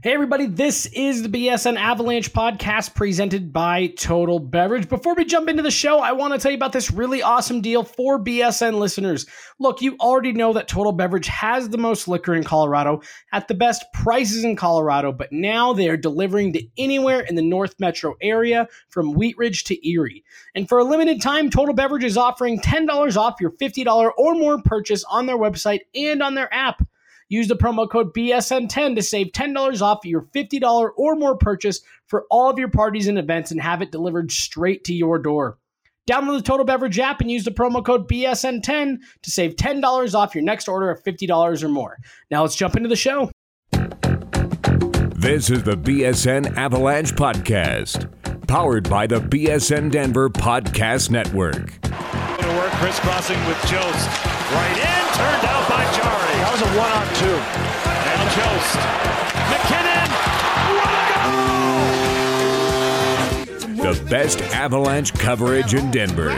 Hey, everybody, this is the BSN Avalanche podcast presented by Total Beverage. Before we jump into the show, I want to tell you about this really awesome deal for BSN listeners. Look, you already know that Total Beverage has the most liquor in Colorado at the best prices in Colorado, but now they are delivering to anywhere in the North Metro area from Wheat Ridge to Erie. And for a limited time, Total Beverage is offering $10 off your $50 or more purchase on their website and on their app. Use the promo code BSN10 to save $10 off your $50 or more purchase for all of your parties and events and have it delivered straight to your door. Download the Total Beverage app and use the promo code BSN10 to save $10 off your next order of $50 or more. Now let's jump into the show. This is the BSN Avalanche Podcast, powered by the BSN Denver Podcast Network. To work crisscrossing with Jost. Right in, turned out by Jari. One on two. And Jost. MacKinnon. What a goal! The best Avalanche coverage in Denver.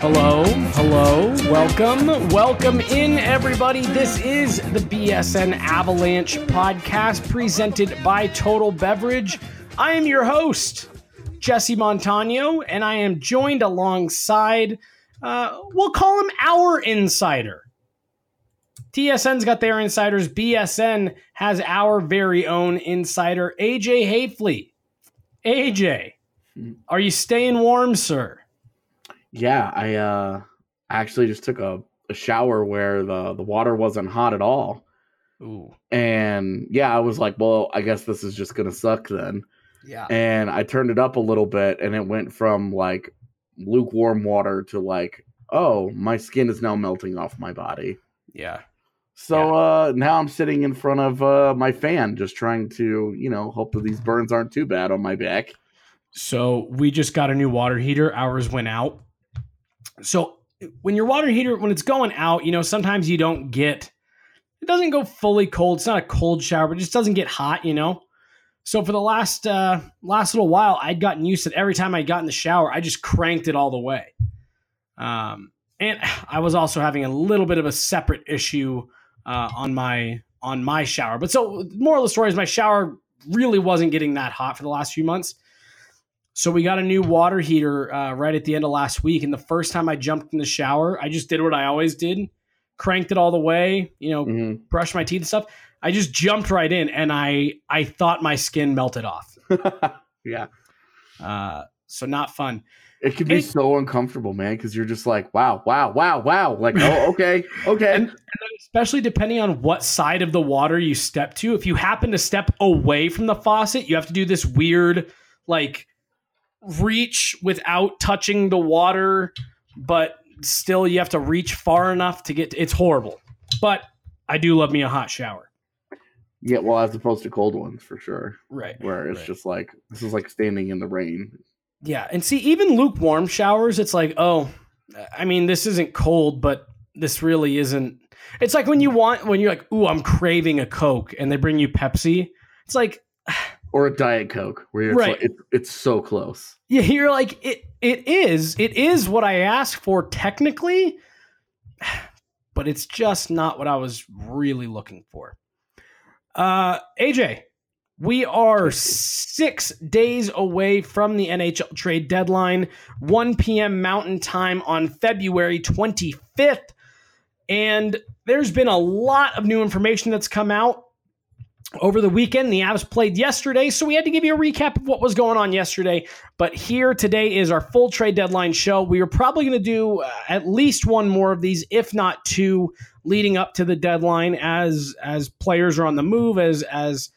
Hello, hello, welcome, welcome in, everybody. This is the BSN Avalanche podcast presented by Total Beverage. I am your host, Jesse Montano, and I am joined alongside, uh, we'll call him our insider. TSN's got their insiders. BSN has our very own insider, AJ Haefele. AJ, are you staying warm, sir? Yeah, I uh actually just took a, a shower where the the water wasn't hot at all. Ooh, And yeah, I was like, well, I guess this is just gonna suck then. yeah. And I turned it up a little bit and it went from like lukewarm water to like, oh, my skin is now melting off my body. Yeah. So uh now I'm sitting in front of uh my fan just trying to, you know, hope that these burns aren't too bad on my back. So we just got a new water heater. Ours went out. So when your water heater, when it's going out, you know, sometimes you don't get, it doesn't go fully cold. It's not a cold shower, but it just doesn't get hot, you know? So for the last uh last little while, I'd gotten used to it. Every time I got in the shower, I just cranked it all the way. Um, and I was also having a little bit of a separate issue uh, on my on my shower. But so moral of the story is my shower really wasn't getting that hot for the last few months. So we got a new water heater uh, right at the end of last week, and the first time I jumped in the shower, I just did what I always did, cranked it all the way, you know, Mhm. brushed my teeth and stuff. I just jumped right in, and I I thought my skin melted off. yeah. Uh, so not fun. It can be It- so uncomfortable, man, because you're just like, wow, wow, wow, wow. Like, oh, okay, okay. And, and especially depending on what side of the water you step to. If you happen to step away from the faucet, you have to do this weird like reach without touching the water, but still you have to reach far enough to get. it's horrible, but I do love me a hot shower. yeah, well, as opposed to cold ones for sure, Right. where it's right. just like this is like standing in the rain. Yeah, and see, even lukewarm showers, it's like, oh, I mean, this isn't cold, but this really isn't. It's like when you want when you're like, ooh, I'm craving a Coke, and they bring you Pepsi. It's like, Or a Diet Coke, where it's Right. like, it, it's so close. yeah, you're like, it. It is. It is what I asked for technically, but it's just not what I was really looking for. Uh, AJ, we are six days away from the NHL trade deadline, 1 p.m. Mountain Time on February 25th. And there's been a lot of new information that's come out. Over the weekend. The Avs played yesterday, so we had to give you a recap of what was going on yesterday. But here today is our full trade deadline show. We are probably going to do uh, at least one more of these, if not two, leading up to the deadline as as players are on the move, as as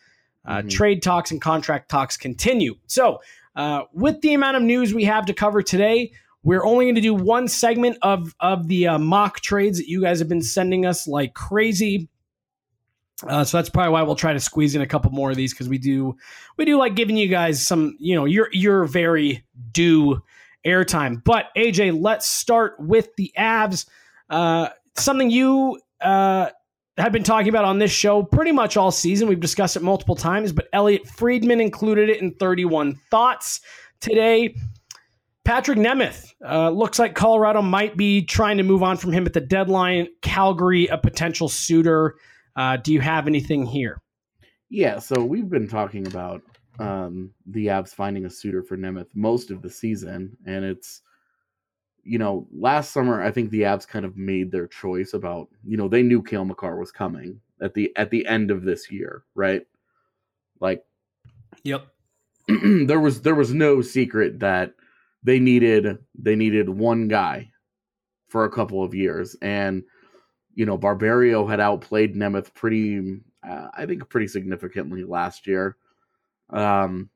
uh, Mhm. trade talks and contract talks continue. So, uh, with the amount of news we have to cover today. We're only going to do one segment of of the uh, mock trades that you guys have been sending us like crazy. Uh, so that's probably why we'll try to squeeze in a couple more of these because we do we do like giving you guys some you know your your very due airtime. But AJ, let's start with the Avs. Uh, something you uh, have been talking about on this show pretty much all season. We've discussed it multiple times, but Elliotte Friedman included it in 31 thoughts today. Patrick Nemeth uh, looks like Colorado might be trying to move on from him at the deadline. Calgary, a potential suitor. Uh, do you have anything here? Yeah, so we've been talking about um, the Avs finding a suitor for Nemeth most of the season, and it's you know last summer I think the Avs kind of made their choice about you know they knew Cale Makar was coming at the at the end of this year, right? Like Yep. there was there was no secret that they needed they needed one guy for a couple of years and you know barberio had outplayed nemeth pretty uh, i think pretty significantly last year um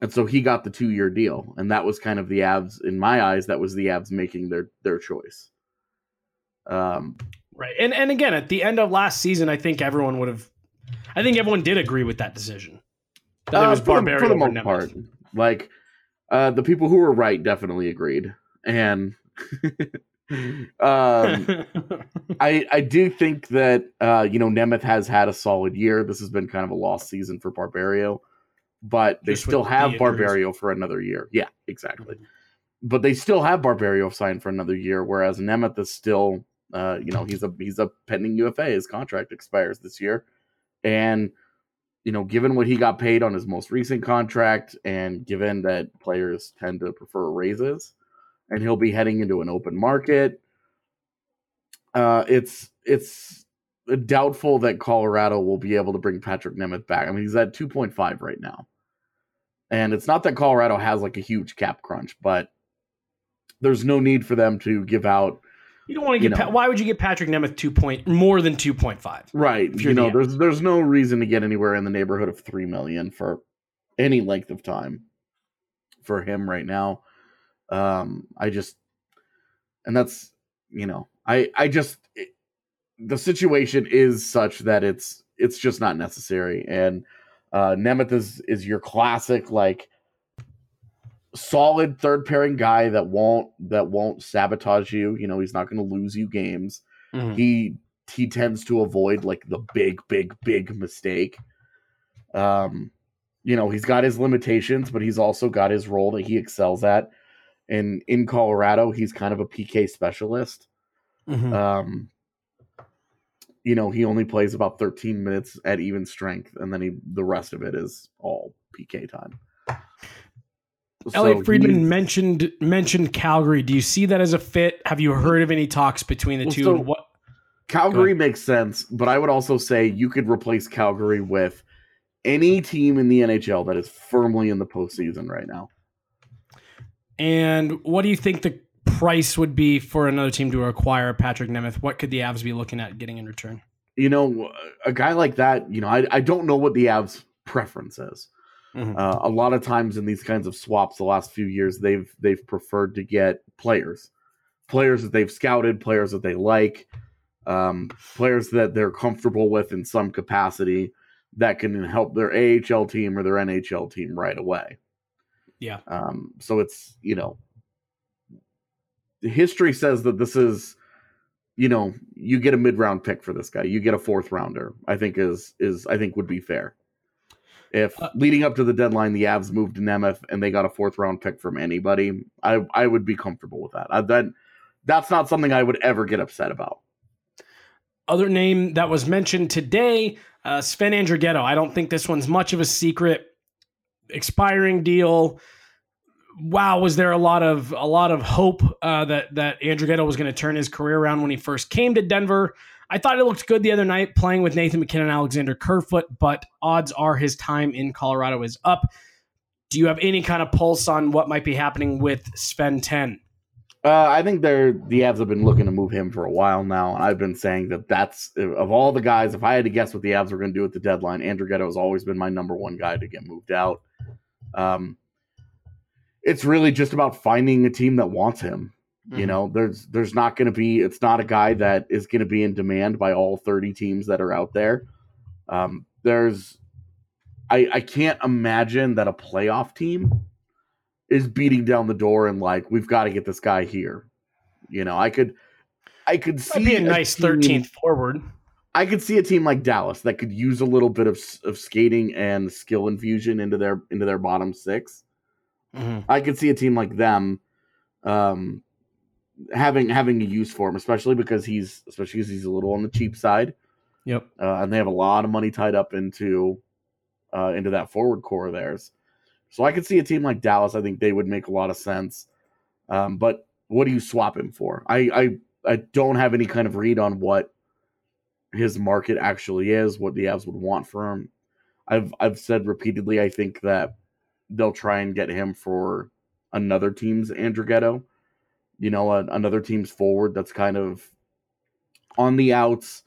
and so he got the two year deal and that was kind of the avs in my eyes that was the avs making their their choice um Right. And and again, at the end of last season, I think everyone would have I think everyone did agree with that decision. That it uh, was for, the, Barberio for the most Nemeth. part like uh the people who were right definitely agreed and um I I do think that uh, you know Nemeth has had a solid year. This has been kind of a lost season for Barberio, but they Just still have injuries. Barberio for another year. Yeah, exactly. But they still have Barberio signed for another year, whereas Nemeth is still, uh, you know, he's a he's a pending UFA. His contract expires this year, and you know, given what he got paid on his most recent contract, and given that players tend to prefer raises, and he'll be heading into an open market uh, it's it's doubtful that Colorado will be able to bring Patrick Nemeth back. I mean, he's at 2.5 right now. And it's not that Colorado has like a huge cap crunch, but there's no need for them to give out You don't want to You get. know. Pa- why would you get Patrick Nemeth two point more than two point five? right. You know, the- there's there's no reason to get anywhere in the neighborhood of 3 million for any length of time for him right now. Um I just and that's, you know, I I just it, the situation is such that it's it's just not necessary and uh Nemeth is is your classic like solid third pairing guy that won't that won't sabotage you. You know, he's not going to lose you games. He he tends to avoid like the big big big mistake. Um you know, he's got his limitations, but he's also got his role that he excels at. And in Colorado, he's kind of a PK specialist. Mhm. Um, you know, he only plays about 13 minutes at even strength, and then he the rest of it is all PK time. Elliotte So Friedman he's- mentioned mentioned Calgary. Do you see that as a fit? Have you heard of any talks between the Well, two? so- what? Calgary makes sense, but I would also say you could replace Calgary with any team in the NHL that is firmly in the postseason right now. And what do you think the price would be for another team to acquire Patrick Nemeth? What could the Avs be looking at getting in return? You know, a guy like that, you know, I, I don't know what the Avs' preference is. Mhm. Uh, a lot of times in these kinds of swaps, the last few years, they've they've preferred to get players, players that they've scouted, players that they like, um, players that they're comfortable with in some capacity that can help their AHL team or their NHL team right away. Yeah. Um, so it's you know, history says that this is, you know, you get a mid round pick for this guy, you get a fourth rounder. I think is is I think would be fair. If Uh, leading up to the deadline, the Avs moved to Nemeth and they got a fourth round pick from anybody, I I would be comfortable with that. I, that that's not something I would ever get upset about. Other name that was mentioned today, uh, Sven Andrighetto. I don't think this one's much of a secret. Expiring deal. Wow, was there a lot of a lot of hope uh, that that Andrighetto was going to turn his career around when he first came to Denver? I thought it looked good the other night playing with Nathan MacKinnon, and Alexander Kerfoot, but odds are his time in Colorado is up. Do you have any kind of pulse on what might be happening with Sven Ten? Uh, I think they're the Avs have been looking to move him for a while now, and I've been saying that that's of all the guys. If I had to guess what the Avs were going to do at the deadline, Andrighetto has always been my number one guy to get moved out. Um, it's really just about finding a team that wants him. Mm-hmm. You know, there's there's not going to be. It's not a guy that is going to be in demand by all 30 teams that are out there. Um, there's, I I can't imagine that a playoff team is beating down the door and like we've got to get this guy here. You know, I could I could see That'd be a nice team- 13th forward. I could see a team like Dallas that could use a little bit of of skating and skill infusion into their into their bottom 6. Mhm. I could see a team like them um having having a use for him, especially because he's especially because he's a little on the cheap side. Yep. Uh, and they have a lot of money tied up into uh, into that forward core of theirs. So I could see a team like Dallas. I think they would make a lot of sense. Um, but what do you swap him for? I, I I don't have any kind of read on what his market actually is, what the Avs would want for him. I've I've said repeatedly, I think that they'll try and get him for another team's Andrighetto. You know, a, another team's forward that's kind of on the outs.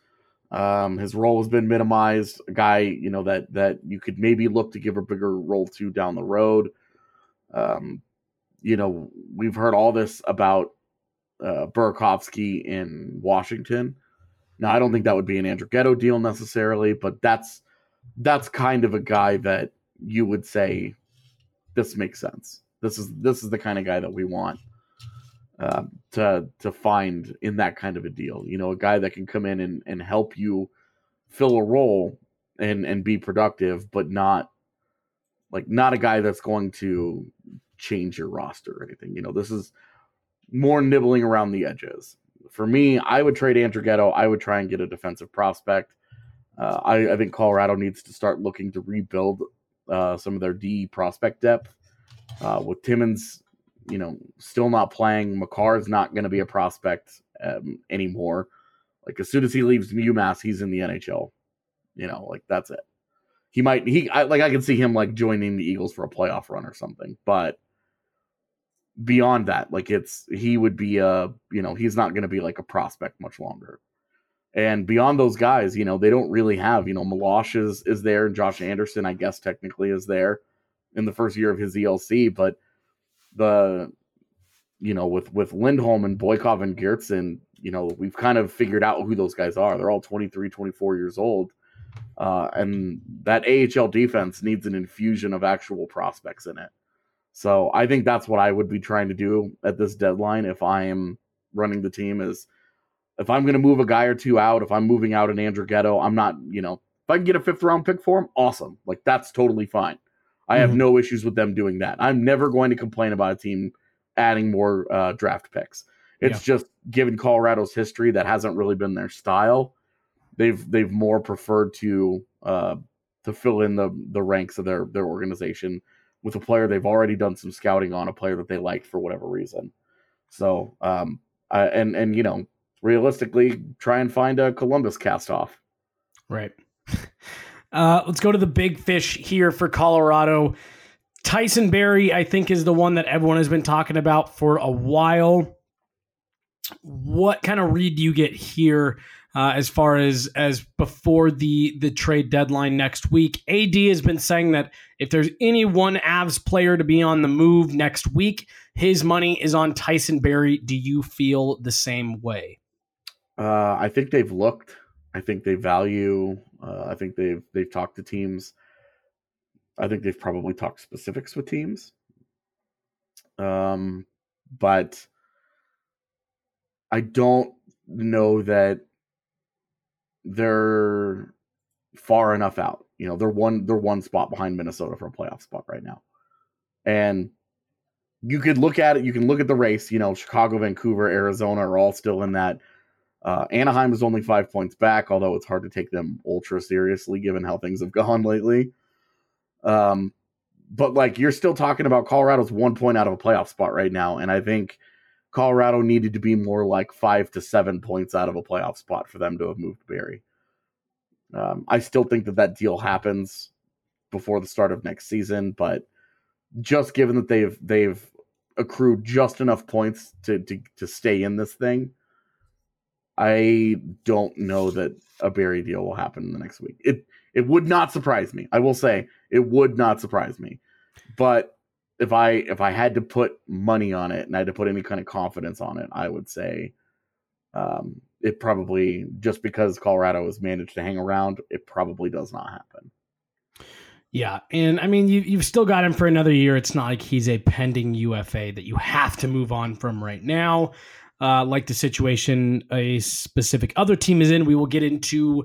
Um, his role has been minimized. A guy, you know, that that you could maybe look to give a bigger role to down the road. Um, you know, we've heard all this about uh, Burakovsky in Washington. Now, I don't think that would be an Andrighetto deal necessarily, but that's that's kind of a guy that you would say this makes sense. This is this is the kind of guy that we want uh, to to find in that kind of a deal. You know, a guy that can come in and, and help you fill a role and and be productive, but not like not a guy that's going to change your roster or anything. You know, this is more nibbling around the edges. For me, I would trade Andrighetto. I would try and get a defensive prospect. Uh, I, I think Colorado needs to start looking to rebuild uh, some of their D prospect depth. Uh, with Timmins, you know, still not playing, Makar is not going to be a prospect um, anymore. Like as soon as he leaves UMass, he's in the NHL. You know, like that's it. He might he I, like I can see him like joining the Eagles for a playoff run or something, but beyond that, like it's he would be a you know he's not going to be like a prospect much longer. And beyond those guys, you know, they don't really have, you know, Meloche is is there, and Josh Anderson, I guess technically is there in the first year of his ELC, but the you know, with with Lindholm and Boikov and Geertsen, you know, we've kind of figured out who those guys are. They're all 23, 24 years old. Uh, and that AHL defense needs an infusion of actual prospects in it. So I think that's what I would be trying to do at this deadline if I am running the team is if I'm going to move a guy or two out, if I'm moving out an Andrighetto, I'm not, you know, if I can get a fifth round pick for him, awesome. Like that's totally fine. I have Mhm. no issues with them doing that. I'm never going to complain about a team adding more uh, draft picks. It's just given Colorado's history that hasn't really been their style. They've they've more preferred to uh, to fill in the the ranks of their their organization with a player they've already done some scouting on, a player that they liked for whatever reason. So, um, I, and and you know, realistically, try and find a Columbus cast off. Right. Uh, let's go to the big fish here for Colorado. Tyson Barrie, I think, is the one that everyone has been talking about for a while. What kind of read do you get here uh, as far as as before the the trade deadline next week? AD has been saying that if there's any one Avs player to be on the move next week, his money is on Tyson Barrie. Do you feel the same way? Uh, I think they've looked. I think they value. Uh, I think they've they've talked to teams. I think they've probably talked specifics with teams. Um, but I don't know that they're far enough out. You know, they're one they're one spot behind Minnesota for a playoff spot right now, and you could look at it. You can look at the race. You know, Chicago, Vancouver, Arizona are all still in that. Uh, Anaheim is only five points back, although it's hard to take them ultra seriously given how things have gone lately. Um, but like you're still talking about Colorado's one point out of a playoff spot right now, and I think Colorado needed to be more like five to seven points out of a playoff spot for them to have moved Barrie. Um, I still think that that deal happens before the start of next season, but just given that they've they've accrued just enough points to to, to stay in this thing, I don't know that a Barrie deal will happen in the next week. It it would not surprise me. I will say it would not surprise me. But if I if I had to put money on it and I had to put any kind of confidence on it, I would say um, it probably just because Colorado has managed to hang around, it probably does not happen. Yeah, and I mean you you've still got him for another year. It's not like he's a pending UFA that you have to move on from right now. Uh, like the situation a specific other team is in, we will get into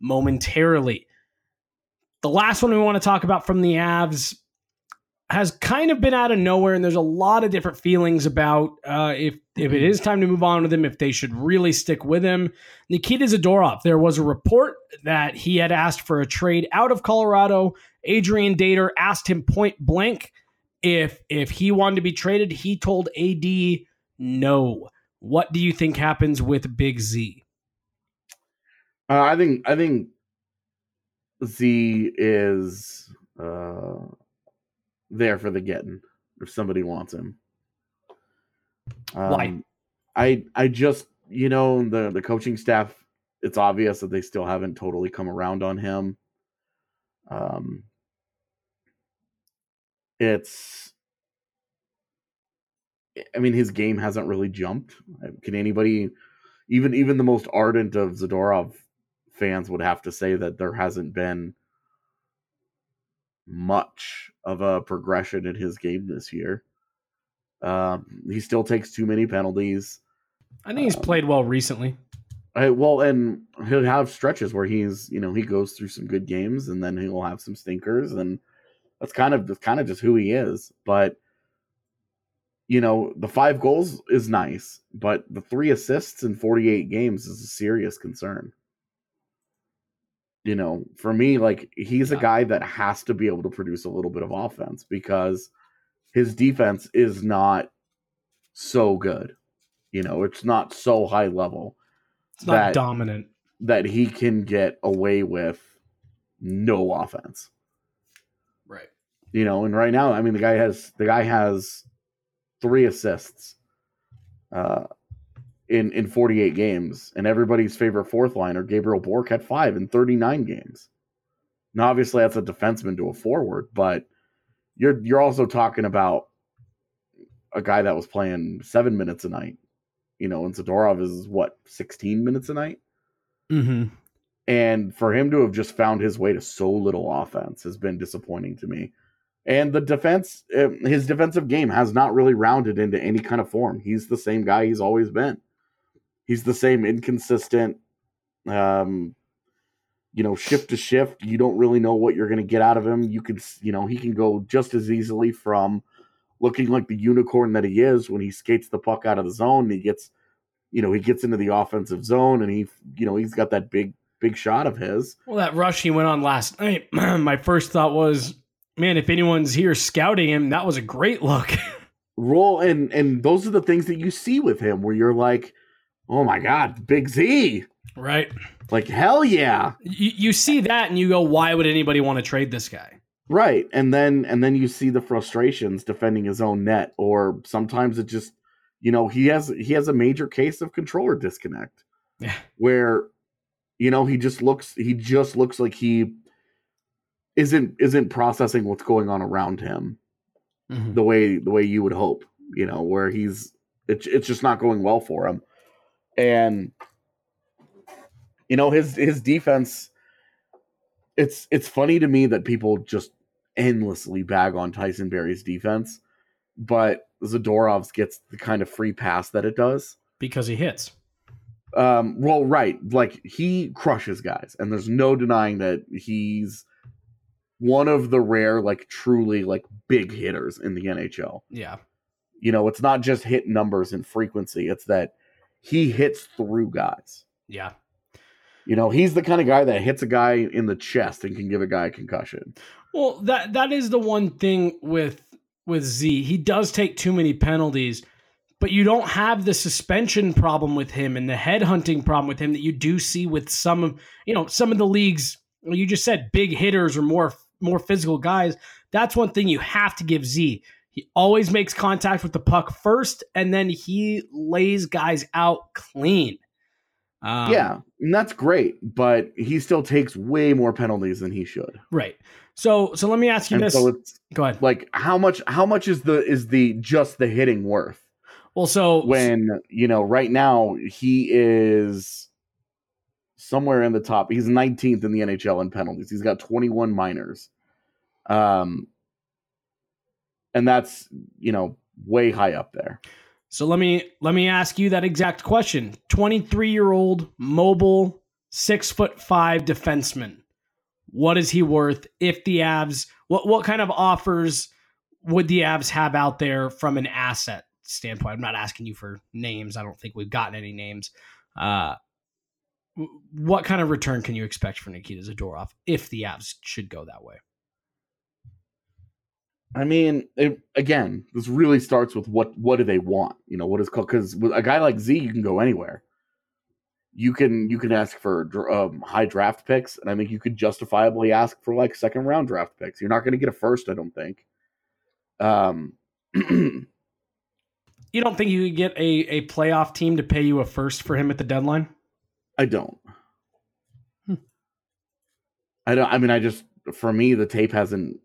momentarily. The last one we want to talk about from the Avs has kind of been out of nowhere, and there's a lot of different feelings about uh, if if it is time to move on with him, if they should really stick with him. Nikita Zadorov. There was a report that he had asked for a trade out of Colorado. Adrian Dater asked him point blank if if he wanted to be traded. He told AD no. What do you think happens with Big Z? Uh, I think I think Z is uh, there for the getting if somebody wants him. Um, Why? I I just you know the the coaching staff. It's obvious that they still haven't totally come around on him. Um, it's. I mean, his game hasn't really jumped. Can anybody, even even the most ardent of Zadorov fans, would have to say that there hasn't been much of a progression in his game this year. Um, he still takes too many penalties. I think he's played well recently. I, well, and he'll have stretches where he's, you know, he goes through some good games, and then he'll have some stinkers, and that's kind of that's kind of just who he is. But you know, the five goals is nice, but the three assists in forty eight games is a serious concern. You know, for me, like he's a guy that has to be able to produce a little bit of offense because his defense is not so good. You know, it's not so high level It's not That- dominant. that he can get away with no offense. Right. You know, and right now, I mean, the guy has the guy has three assists uh, in in 48 games, and everybody's favorite fourth liner, Gabriel Bourque, had five in 39 games. Now, obviously, that's a defenseman to a forward, but you're you're also talking about a guy that was playing seven minutes a night. You know, and Zadorov is what 16 minutes a night. Mm-hmm. And for him to have just found his way to so little offense has been disappointing to me. And the defense, uh, his defensive game has not really rounded into any kind of form. He's the same guy he's always been. He's the same inconsistent, um, you know, shift to shift. You don't really know what you're going to get out of him. You could, you know, he can go just as easily from looking like the unicorn that he is when he skates the puck out of the zone. And he gets, you know, he gets into the offensive zone and he, you know, he's got that big, big shot of his. Well, that rush he went on last night, my first thought was, man, if anyone's here scouting him, that was a great look. roll and and those are the things that you see with him where you're like oh my god big z right. like hell yeah You, you see that and you go, why would anybody want to trade this guy? right and then and then you see the frustrations defending his own net or sometimes it just you know he has he has a major case of controller disconnect Yeah. where you know he just looks he just looks like he isn't isn't processing what's going on around him Mhm. the way the way you would hope, you know, where he's it's it's just not going well for him. And you know, his his defense it's it's funny to me that people just endlessly bag on Tyson Barrie's defense, but Zadorov's gets the kind of free pass that it does. Because he hits. Um, well, right, like he crushes guys, and there's no denying that he's one of the rare, like truly like big hitters in the NHL. Yeah. You know, it's not just hit numbers and frequency, it's that he hits through guys. Yeah. You know, he's the kind of guy that hits a guy in the chest and can give a guy a concussion. Well, that that is the one thing with with Z. He does take too many penalties, but you don't have the suspension problem with him and the head hunting problem with him that you do see with some of you know some of the leagues. You just said big hitters or more more physical guys. That's one thing you have to give Z. He always makes contact with the puck first, and then he lays guys out clean. Um, yeah, and that's great, but he still takes way more penalties than he should. right. So, so let me ask you And this. so Go ahead. like how much how much is the is the just the hitting worth? Well, so when you know right now he is somewhere in the top he's 19th in the nhl in penalties he's got 21 minors um and that's you know way high up there So let me let me ask you that exact question. 23-year-old mobile 6 foot 5 defenseman. What is he worth if the Avs what what kind of offers would the Avs have out there from an asset standpoint? I'm not asking you for names. I don't think we've gotten any names. Uh what kind of return can you expect for Nikita Zadorov if the Avs should go that way? i mean it, again this really starts with what what do they want you know what is called because with a guy like z you can go anywhere you can you can ask for um, high draft picks and i think you could justifiably ask for like second round draft picks you're not going to get a first i don't think um You don't think you could get a, a playoff team to pay you a first for him at the deadline? I don't. Hmm. I don't. I mean, I just for me the tape hasn't.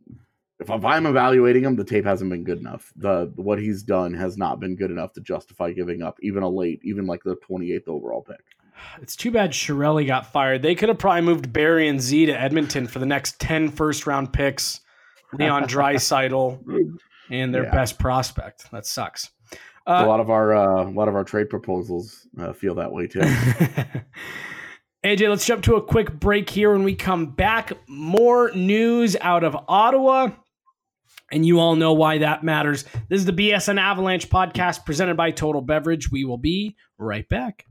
If I'm evaluating him, the tape hasn't been good enough. The what he's done has not been good enough to justify giving up even a late, even like the 28th overall pick. It's too bad Chiarelli got fired. They could have probably moved Barrie and Z to Edmonton for the next 10 first round picks. Leon Draisaitl and their Yeah. best prospect. That sucks. A Uh, lot of our uh, a lot of our trade proposals uh, feel that way too. AJ, let's jump to a quick break here. When we come back, more news out of Ottawa. And you all know why that matters. This is the BSN Avalanche podcast presented by Total Beverage. We will be right back.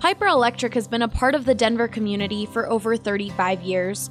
Piper Electric has been a part of the Denver community for over 35 years.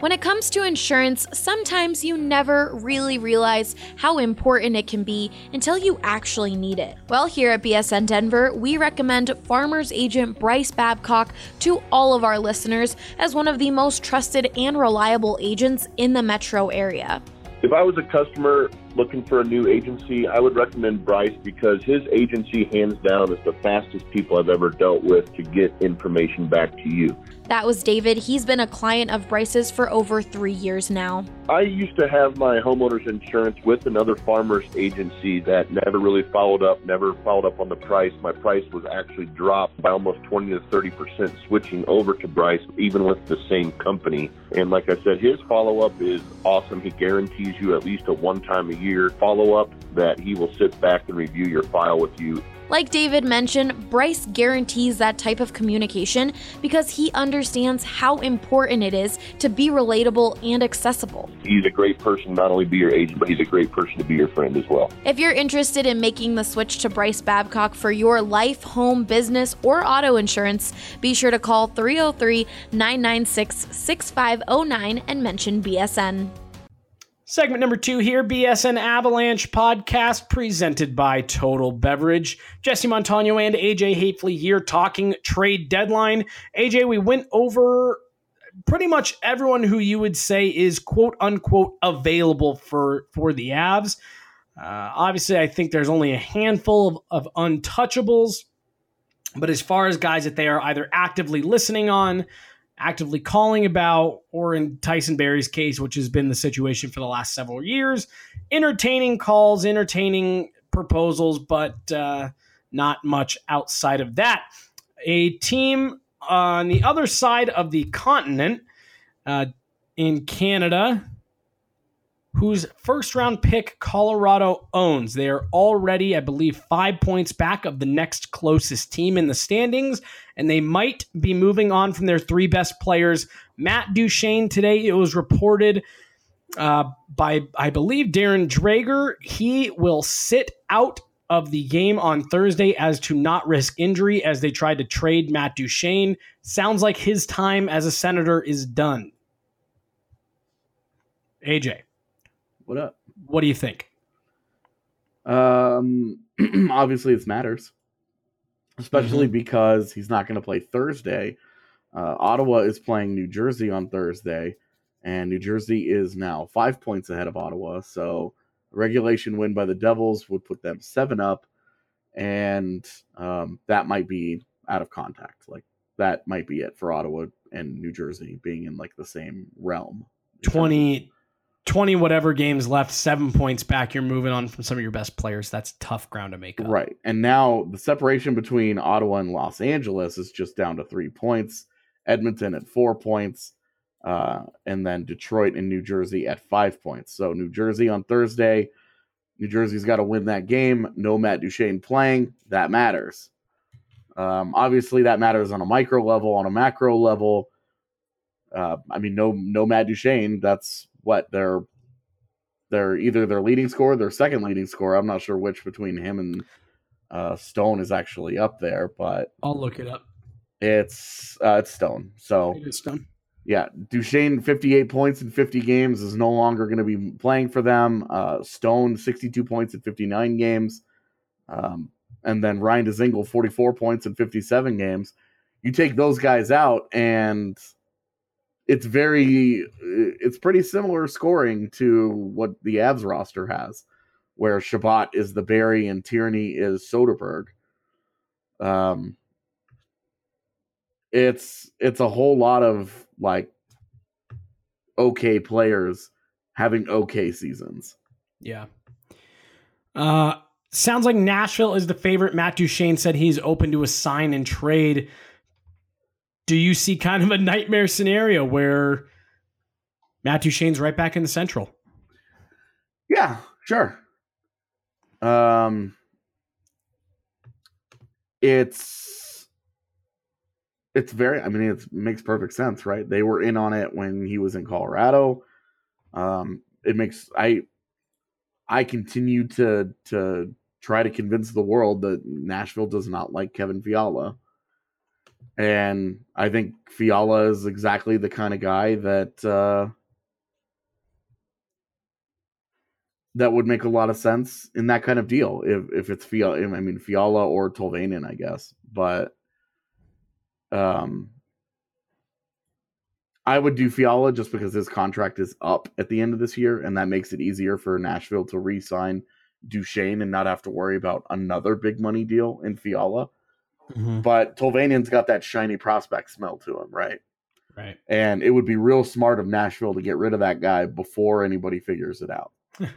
When it comes to insurance, sometimes you never really realize how important it can be until you actually need it. Well, here at BSN Denver, we recommend Farmers Agent Bryce Babcock to all of our listeners as one of the most trusted and reliable agents in the metro area. If I was a customer looking for a new agency, I would recommend Bryce because his agency, hands down, is the fastest people I've ever dealt with to get information back to you. That was David. He's been a client of Bryce's for over three years now. I used to have my homeowner's insurance with another farmer's agency that never really followed up, never followed up on the price. My price was actually dropped by almost 20 to 30 percent switching over to Bryce, even with the same company. And like I said, his follow up is awesome. He guarantees you at least a one time a year follow up that he will sit back and review your file with you Like David mentioned, Bryce guarantees that type of communication because he understands how important it is to be relatable and accessible. He's a great person, not only be your agent, but he's a great person to be your friend as well. If you're interested in making the switch to Bryce Babcock for your life, home, business, or auto insurance, be sure to call 303 996 6509 and mention BSN. Segment number two here, BSN Avalanche podcast presented by Total Beverage. Jesse Montano and AJ Haefele here talking trade deadline. AJ, we went over pretty much everyone who you would say is quote unquote available for for the Avs. Uh, obviously, I think there's only a handful of, of untouchables, but as far as guys that they are either actively listening on, actively calling about, or in Tyson Barrie's case, which has been the situation for the last several years, entertaining calls, entertaining proposals, but uh, not much outside of that. A team on the other side of the continent uh, in Canada whose first round pick Colorado owns. They are already, I believe, five points back of the next closest team in the standings, and they might be moving on from their three best players. Matt Duchene today, it was reported uh, by, I believe, Darren Dreger. He will sit out of the game on Thursday as to not risk injury as they tried to trade Matt Duchene. Sounds like his time as a senator is done. AJ. What up? What do you think? Um, obviously, this matters, especially because he's not going to play Thursday. Uh, Ottawa is playing New Jersey on Thursday, and New Jersey is now five points ahead of Ottawa. So, a regulation win by the Devils would put them seven up, and um, that might be out of contact. Like that might be it for Ottawa and New Jersey being in like the same realm. 20, 20 whatever games left, seven points back. You're moving on from some of your best players. That's tough ground to make up. Right. And now the separation between Ottawa and Los Angeles is just down to three points. Edmonton at four points. Uh, and then Detroit and New Jersey at five points. So New Jersey on Thursday. New Jersey's got to win that game. No Matt Duchene playing. That matters. Um, obviously, that matters on a micro level, on a macro level. Uh, I mean, no, no Matt Duchene. That's what they're they're either their leading scorer, their second leading scorer. I'm not sure which between him and uh, Stone is actually up there, but I'll look it up. it's uh, it's Stone. So It is done. yeah, Duchene 58 points in 50 games is no longer going to be playing for them. Uh, Stone 62 points in 59 games, um, and then Ryan Dzingel 44 points in 57 games. You take those guys out, and it's very it's pretty similar scoring to what the Avs roster has, where Chabot is the Barrie and Tierney is Soderberg. Um, it's it's a whole lot of like okay players having okay seasons. Yeah. Uh, sounds like Nashville is the favorite. Matt Duchene said he's open to a sign and trade. Do you see kind of a nightmare scenario where Matt Duchene's right back in the Central? Yeah, sure. Um it's it's very I mean it makes perfect sense, right? They were in on it when he was in Colorado. Um it makes I I continue to to try to convince the world that Nashville does not like Kevin Fiala. And I think Fiala is exactly the kind of guy that uh that would make a lot of sense in that kind of deal if if it's Fiala I mean Fiala or Tolvanen, I guess. But um I would do Fiala just because his contract is up at the end of this year, and that makes it easier for Nashville to re-sign Duchene and not have to worry about another big money deal in Fiala. But Tolvanen's got that shiny prospect smell to him, right? Right. And it would be real smart of Nashville to get rid of that guy before anybody figures it out. because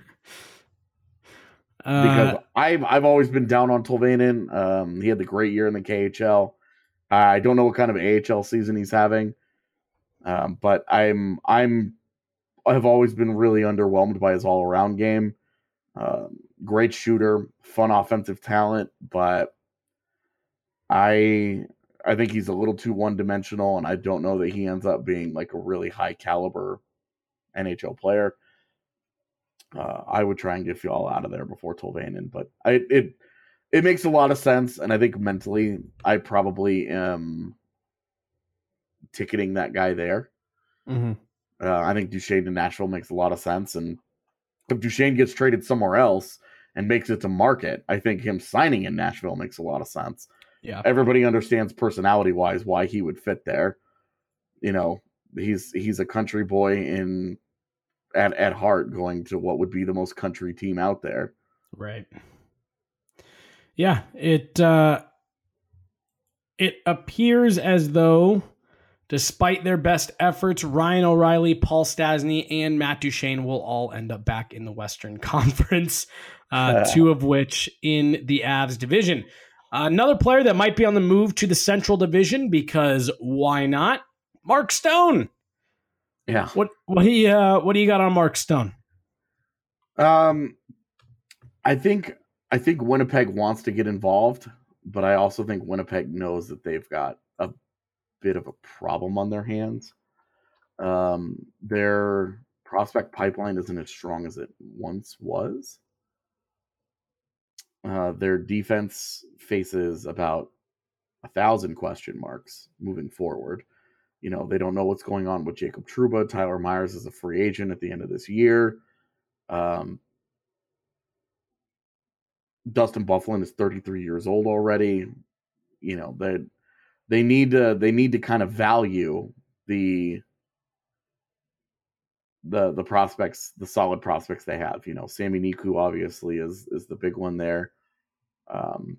Uh, I've I've always been down on Tolvanen. Um, he had the great year in the KHL. I don't know what kind of AHL season he's having, um, but I'm I'm I've always been really underwhelmed by his all around game. Um, great shooter, fun offensive talent, but I I think he's a little too one dimensional, and I don't know that he ends up being like a really high caliber NHL player. Uh, I would try and get Fiala out of there before Tolvanen, but I, it it makes a lot of sense, and I think mentally I probably am ticketing that guy there. mhm. Uh, I think Duchene to Nashville makes a lot of sense, and if Duchene gets traded somewhere else and makes it to market, I think him signing in Nashville makes a lot of sense. Yeah. Everybody understands personality wise why he would fit there. You know, he's he's a country boy in at at heart going to what would be the most country team out there. Right. Yeah, it uh it appears as though despite their best efforts, Ryan O'Reilly, Paul Stastny, and Matt Duchene will all end up back in the Western Conference, uh, two of which in the Avs division. Another player that might be on the move to the Central Division because why not? Mark Stone. Yeah. What what do you uh, what do you got on Mark Stone? Um I think I think Winnipeg wants to get involved, but I also think Winnipeg knows that they've got a bit of a problem on their hands. Um, their prospect pipeline isn't as strong as it once was. Uh, their defense faces about a thousand question marks moving forward. You know, they don't know what's going on with Jacob Trouba. Tyler Myers is a free agent at the end of this year. Um, Dustin Byfuglien is 33 years old already. You know, they they need to they need to kind of value the the the prospects, the solid prospects they have. You know, Sami Niku obviously is is the big one there. Um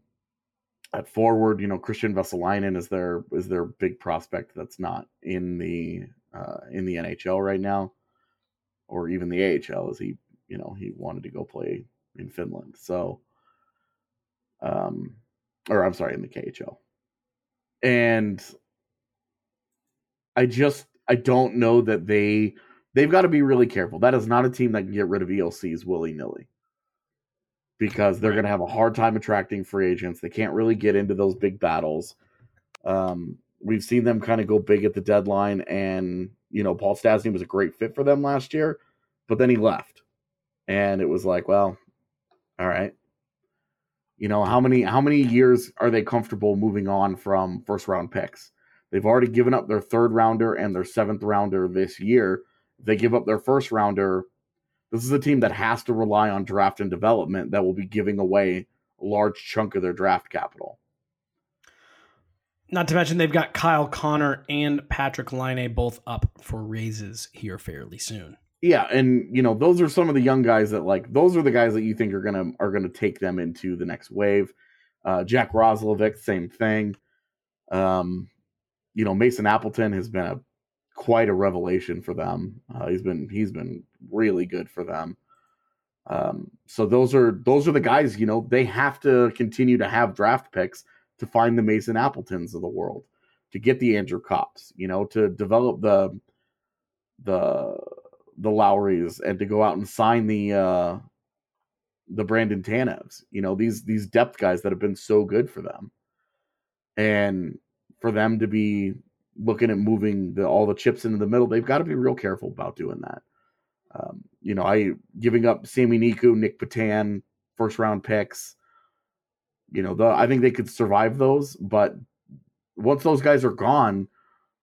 at forward, you know, Kristian Vesalainen is their is their big prospect that's not in the uh in the NHL right now or even the AHL as he, you know, he wanted to go play in Finland. So um, or I'm sorry, in the KHL. And I just I don't know that they they've got to be really careful. That is not a team that can get rid of ELCs willy nilly because they're going to have a hard time attracting free agents. They can't really get into those big battles. Um, we've seen them kind of go big at the deadline, and you know Paul Stastny was a great fit for them last year, but then he left, and it was like, well, all right, you know, how many how many years are they comfortable moving on from first round picks? They've already given up their third rounder and their seventh rounder this year. If they give up their first rounder, this is a team that has to rely on draft and development that will be giving away a large chunk of their draft capital. Not to mention they've got Kyle Connor and Patrik Laine both up for raises here fairly soon. Yeah, and you know those are some of the young guys that like those are the guys that you think are gonna are gonna take them into the next wave. Uh, Jack Roslovic, same thing. Um, you know Mason Appleton has been a quite a revelation for them. Uh, he's been he's been really good for them. Um, so those are those are the guys. You know they have to continue to have draft picks to find the Mason Appletons of the world, to get the Andrew Copps. You know to develop the the the Lowrys and to go out and sign the uh the Brandon Tanevs. You know, these these depth guys that have been so good for them. And for them to be looking at moving the, all the chips into the middle, they've got to be real careful about doing that. Um, you know, I giving up Sami Niku, Nic Petan, first round picks. You know, the, I think they could survive those, but once those guys are gone,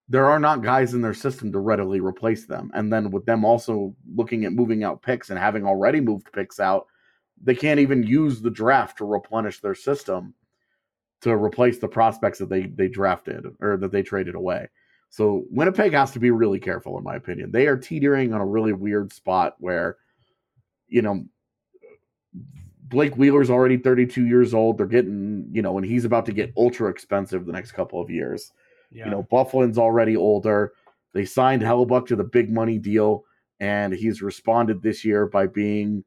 there are not guys in their system to readily replace them. And then with them also looking at moving out picks and having already moved picks out, they can't even use the draft to replenish their system to replace the prospects that they they drafted or that they traded away. So Winnipeg has to be really careful, in my opinion. They are teetering on a really weird spot where, you know, Blake Wheeler's already 32 years old. They're getting, you know, and he's about to get ultra expensive the next couple of years. Yeah. You know, Byfuglien's already older. They signed Hellebuyck to the big money deal, and he's responded this year by being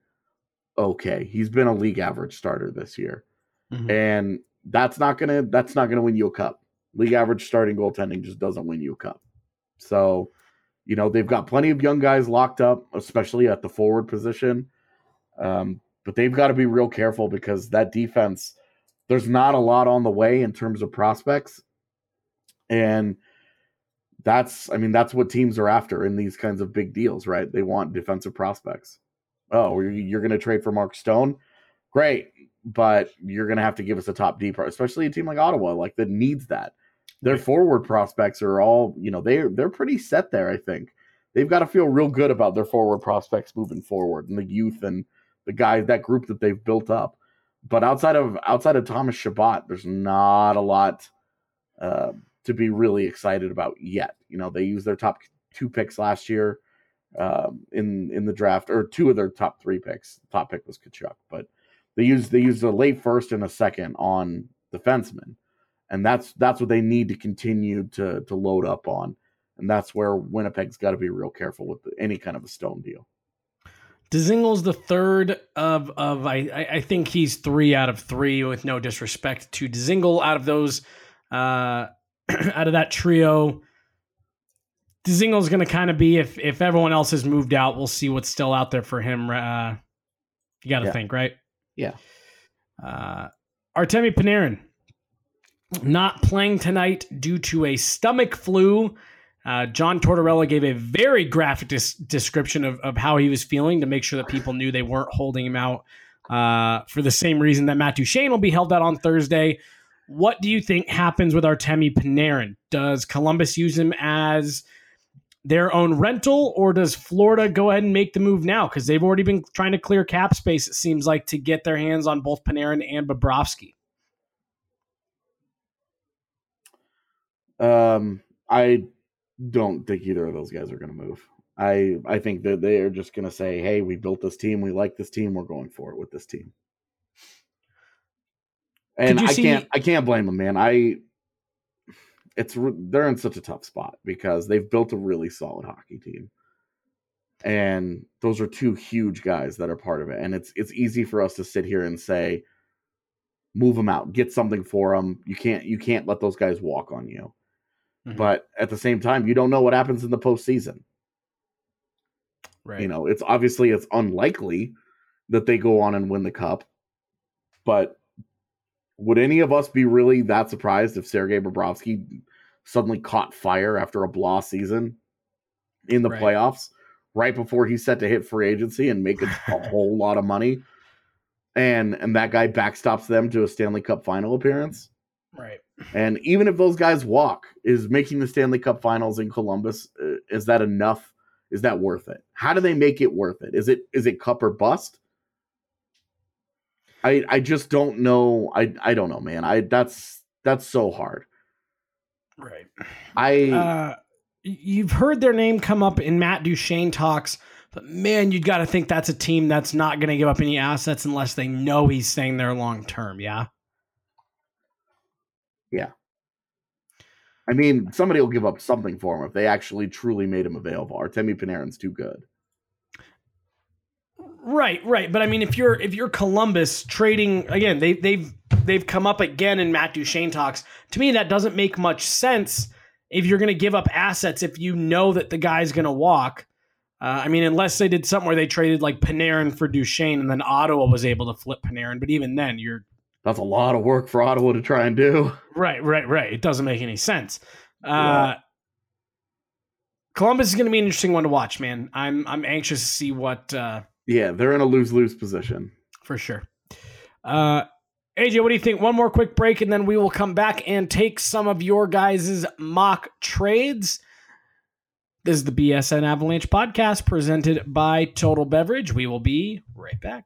okay. He's been a league average starter this year. Mhm. And that's not gonna that's not gonna win you a cup. League average starting goaltending just doesn't win you a cup. So, you know, they've got plenty of young guys locked up, especially at the forward position. Um, but they've got to be real careful because that defense, there's not a lot on the way in terms of prospects. And that's, I mean, that's what teams are after in these kinds of big deals, right? They want defensive prospects. Oh, you're, you're going to trade for Mark Stone? Great. But you're going to have to give us a top D, pro- especially a team like Ottawa, like that needs that. Their forward prospects are all, you know, they they're pretty set there. I think they've got to feel real good about their forward prospects moving forward and the youth and the guys that group that they've built up. But outside of outside of Thomas Chabot, there's not a lot uh, to be really excited about yet. You know, they used their top two picks last year um, in in the draft, or two of their top three picks. Top pick was Tkachuk, but they used they used a late first and a second on defensemen, and that's that's what they need to continue to to load up on, and that's where Winnipeg's got to be real careful with any kind of a stone deal. Dzingel's the third of of I I think he's three out of three with no disrespect to Dzingel out of those uh out of that trio. Dzingel's going to kind of be if if everyone else has moved out, we'll see what's still out there for him. Uh, you got to Yeah. think, right? Yeah. Uh, Artemi Panarin not playing tonight due to a stomach flu. Uh, John Tortorella gave a very graphic dis- description of, of how he was feeling to make sure that people knew they weren't holding him out uh, for the same reason that Matt Duchene will be held out on Thursday. What do you think happens with Artemi Panarin? Does Columbus use him as their own rental, or does Florida go ahead and make the move now? Because they've already been trying to clear cap space, it seems like, to get their hands on both Panarin and Bobrovsky. Um, I don't think either of those guys are going to move. I I think that they are just going to say, "Hey, we built this team. We like this team. We're going for it with this team." And I see- can't I can't blame them, man. I it's they're in such a tough spot because they've built a really solid hockey team. And those are two huge guys that are part of it. And it's it's easy for us to sit here and say move them out, get something for them. You can't you can't let those guys walk on you. Mhm. But at the same time, you don't know what happens in the postseason. Right. You know, it's obviously it's unlikely that they go on and win the cup. But would any of us be really that surprised if Sergei Bobrovsky suddenly caught fire after a blah season in the Right. playoffs right before he's set to hit free agency and make a, a whole lot of money? And and that guy backstops them to a Stanley Cup final appearance. Right. And even if those guys walk, is making the Stanley Cup Finals in Columbus uh, is that enough? Is that worth it? How do they make it worth it? Is it is it cup or bust? I I just don't know. I I don't know, man. I that's that's so hard. Right. I Uh, you've heard their name come up in Matt Duchene talks, but man, you got to think that's a team that's not going to give up any assets unless they know he's staying there long term. Yeah. Yeah. I mean, somebody will give up something for him if they actually truly made him available. Artemi Panarin's too good. Right, right. But I mean, if you're if you're Columbus trading again, they they've they've come up again in Matt Duchene talks. To me, that doesn't make much sense if you're going to give up assets if you know that the guy's going to walk. Uh, I mean, unless they did something where they traded like Panarin for Duchene and then Ottawa was able to flip Panarin. But even then, you're That's a lot of work for Ottawa to try and do. Right, right, right. It doesn't make any sense. Uh, Yeah. Columbus is going to be an interesting one to watch, man. I'm I'm anxious to see what uh, Yeah, they're in a lose lose position. for sure. Uh, AJ, what do you think? One more quick break, and then we will come back and take some of your guys' mock trades. This is the BSN Avalanche podcast presented by Total Beverage. We will be right back.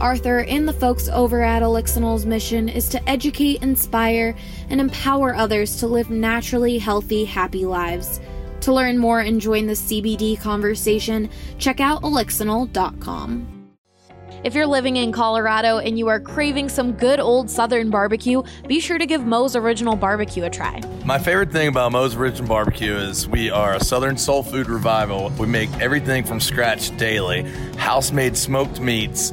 Arthur and the folks over at Elixinol's mission is to educate, inspire, and empower others to live naturally healthy, happy lives. To learn more and join the CBD conversation, check out elixinol.com. If you're living in Colorado and you are craving some good old Southern barbecue, be sure to give Moe's Original Barbecue a try. My favorite thing about Moe's Original Barbecue is we are a Southern soul food revival. We make everything from scratch daily, house made smoked meats,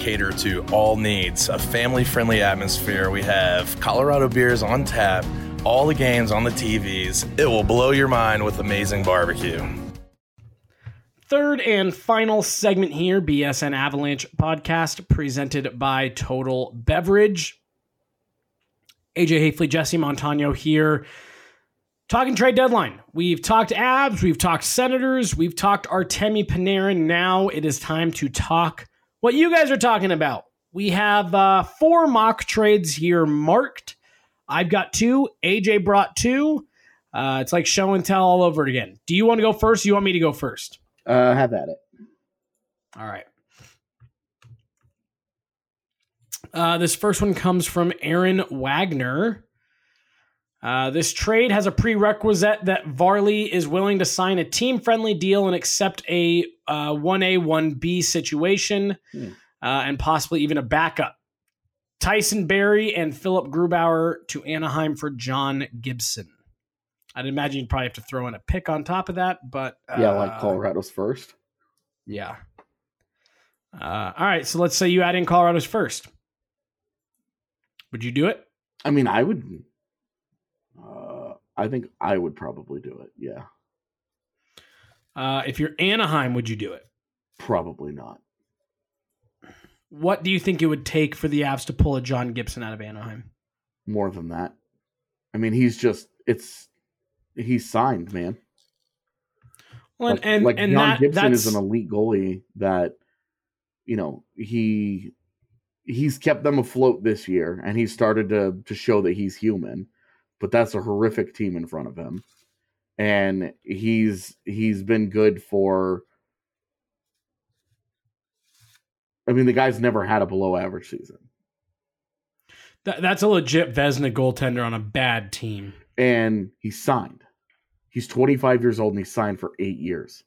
cater to all needs, a family friendly atmosphere. We have Colorado beers on tap, all the games on the TVs. It will blow your mind with amazing barbecue. Third and final segment here BSN Avalanche podcast presented by Total Beverage. AJ Haefele, Jesse Montano here. Talking trade deadline. We've talked Avs, we've talked senators, we've talked Artemi Panarin. Now it is time to talk what you guys are talking about. We have uh, four mock trades here marked. I've got two. AJ brought two. Uh, it's like show and tell all over again. Do you want to go first? Or you want me to go first? Uh, have at it. All right. Uh, this first one comes from Aaron Wagner. Uh, this trade has a prerequisite that Varley is willing to sign a team friendly deal and accept a uh, 1A, 1B situation Hmm. uh, and possibly even a backup. Tyson Barrie and Philip Grubauer to Anaheim for John Gibson. I'd imagine you'd probably have to throw in a pick on top of that, but Yeah, like uh, Colorado's first. Yeah. Uh, all right, so let's say you add in Colorado's first. Would you do it? I mean, I would. I think I would probably do it. Yeah, Uh, if you're Anaheim, would you do it? probably not. What do you think it would take for the Avs to pull a John Gibson out of Anaheim? More than that. I mean, he's just it's he's signed, man. Well, like, and like and John that, Gibson that's is an elite goalie that you know he he's kept them afloat this year, and he's started to to show that he's human. But that's a horrific team in front of him, and he's he's been good for. I mean, the guy's never had a below average season, that, that's a legit Vezina goaltender on a bad team. and he signed. He's 25 years old and he signed for eight years.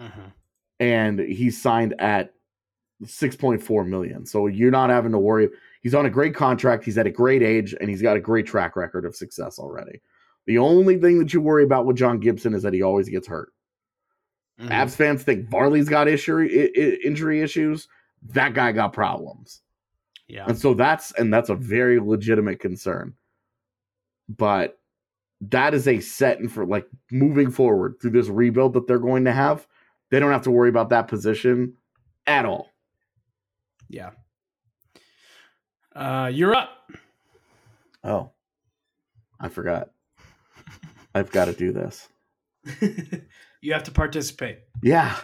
Mm-hmm. and he's signed at 6.4 million. So you're not having to worry. He's on a great contract. He's at a great age and he's got a great track record of success already. The only thing that you worry about with John Gibson is that he always gets hurt. Mhm. Avs fans think Barley's got issue, injury issues. That guy got problems. Yeah. And so that's and that's a very legitimate concern. But that is a set and for like moving forward through this rebuild that they're going to have, they don't have to worry about that position at all. Yeah. Uh, you're up. Oh. I forgot. I've got to do this. you have to participate. Yeah.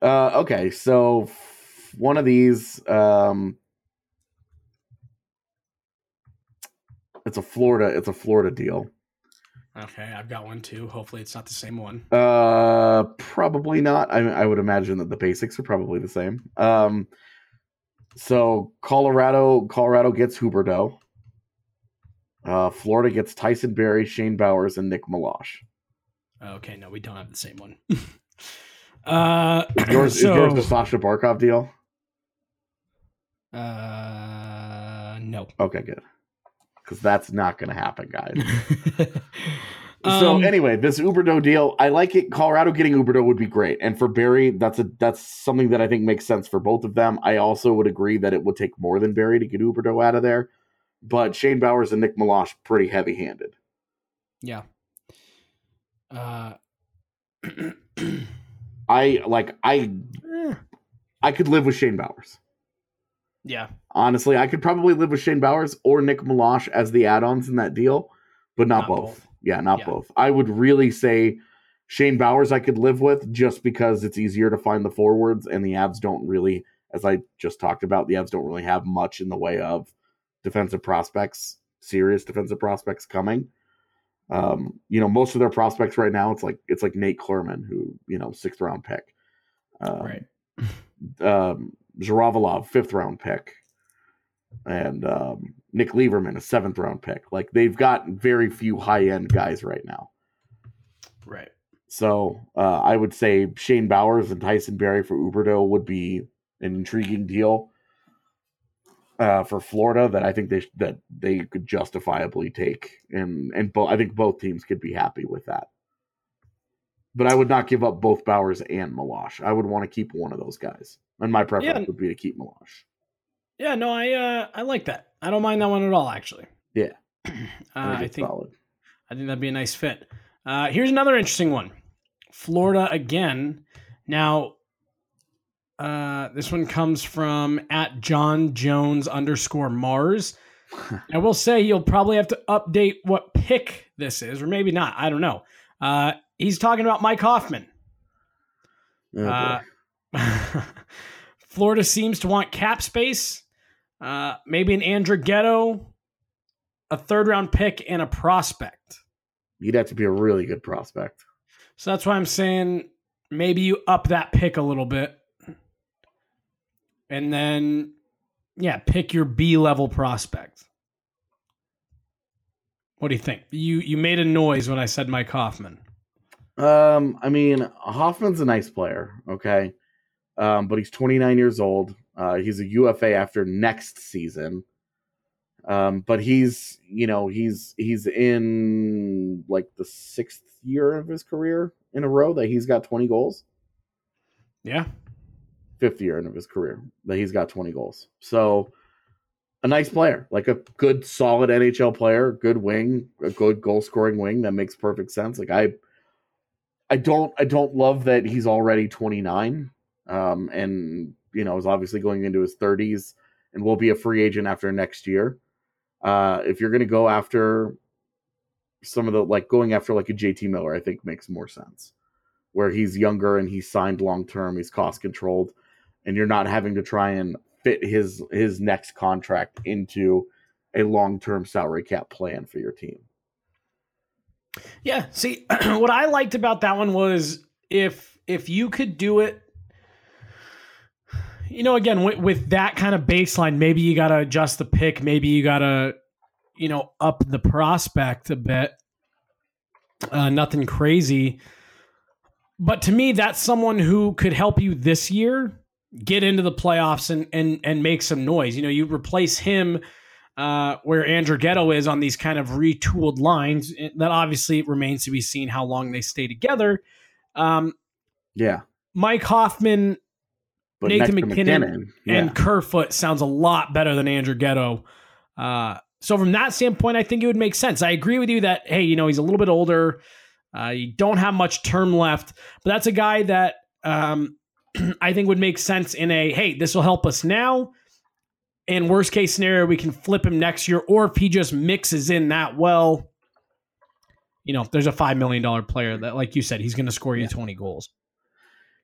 Uh okay, so f- one of these um it's a Florida it's a Florida deal. Okay, I've got one too. Hopefully, it's not the same one. Uh, probably not. I, I would imagine that the basics are probably the same. Um, so Colorado, Colorado gets Huberdeau. Uh, Florida gets Tyson Barrie, Shane Bowers, and Nick Meloche. Okay, no, we don't have the same one. uh, yours, so, is yours the Sasha Barkov deal? Uh, no. Okay, good. Because that's not going to happen, guys. So Um, anyway, this Huberdeau deal, I like it. Colorado getting Huberdeau would be great, and for Barrie, that's a that's something that I think makes sense for both of them. I also would agree that it would take more than Barrie to get Huberdeau out of there, but Shane Bowers and Nick Meloche pretty heavy handed. Yeah. Uh, I like I eh, I could live with Shane Bowers. yeah. Honestly, I could probably live with Shane Bowers or Nick Meloche as the add-ons in that deal, but not, Not both. both. Yeah, not Yeah. both. I would really say Shane Bowers I could live with just because it's easier to find the forwards and the Avs don't really, as I just talked about, the Avs don't really have much in the way of defensive prospects, serious defensive prospects coming. Um, you know, most of their prospects right now, it's like it's like Nate Clurman, who you know, sixth round pick. Um, Right. um, Zhuravlyov, fifth round pick, and um, Nick Leivermann, a seventh round pick. Like they've got very few high end guys right now. Right. So uh, I would say Shane Bowers and Tyson Barrie for Huberdeau would be an intriguing deal uh, for Florida that I think they sh- that they could justifiably take, and and bo- I think both teams could be happy with that. But I would not give up both Bowers and Meloche. I would want to keep one of those guys, and my preference Yeah. would be to keep Meloche. Yeah, no, I uh I like that. I don't mind that one at all actually. Yeah, Uh, I think solid. I think that'd be a nice fit. Uh, here's another interesting one. Florida again. Now, uh, this one comes from at John Jones underscore Mars. I will say you'll probably have to update what pick this is, or maybe not. I don't know. Uh, he's talking about Mike Hoffman. Oh, Uh. Florida seems to want cap space, uh, maybe an Andrighetto, a third round pick, and a prospect. You'd have to be a really good prospect. So that's why I'm saying maybe you up that pick a little bit. And then, yeah, pick your B level prospect. What do you think? You you made a noise when I said Mike Hoffman. Um, I mean, Hoffman's a nice player, okay, um, but he's 29 years old. Uh, he's a UFA after next season. Um, but he's, you know, he's he's in like the sixth year of his career in a row that he's got 20 goals. Yeah. Fifth year of his career that he's got 20 goals. So a nice player, like a good, solid NHL player, good wing, a good goal scoring wing that makes perfect sense. Like I, I don't, I don't love that he's already 29, um, and you know is obviously going into his 30s and will be a free agent after next year. Uh, if you're going to go after some of the like going after like a JT Miller, I think makes more sense, where he's younger and he's signed long term, he's cost controlled, and you're not having to try and fit his his next contract into a long term salary cap plan for your team. Yeah. See, what I liked about that one was if if you could do it, you know, again with, with that kind of baseline, maybe you got to adjust the pick, maybe you got to, you know, up the prospect a bit. Uh, nothing crazy, but to me, that's someone who could help you this year get into the playoffs and and and make some noise. You know, you replace him uh, where Andrighetto is on these kind of retooled lines. That obviously remains to be seen how long they stay together. Um, Yeah, Mike Hoffman, but Nathan MacKinnon, yeah. and Kerfoot sounds a lot better than Andrighetto. Uh, so from that standpoint, I think it would make sense. I agree with you that hey, you know, he's a little bit older. Uh, you don't have much term left, but that's a guy that um, I think would make sense in a hey, this will help us now. In worst case scenario, we can flip him next year, or if he just mixes in that well, you know, if there's a five million dollar player that, like you said, he's going to score you twenty goals.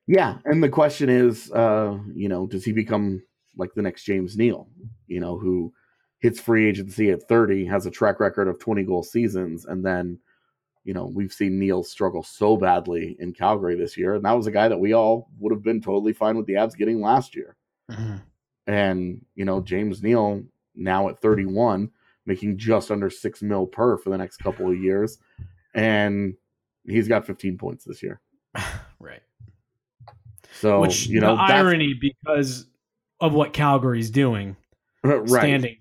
Yeah, and the question is, uh, you know, does he become like the next James Neal? You know, who hits free agency at 30, has a track record of 20 goal seasons, and then, you know, we've seen Neal struggle so badly in Calgary this year, and that was a guy that we all would have been totally fine with the Avs getting last year. And you know, James Neal now at 31, making just under six mil per for the next couple of years, and he's got 15 points this year. So Which you know, irony because of what Calgary's doing, right? standing.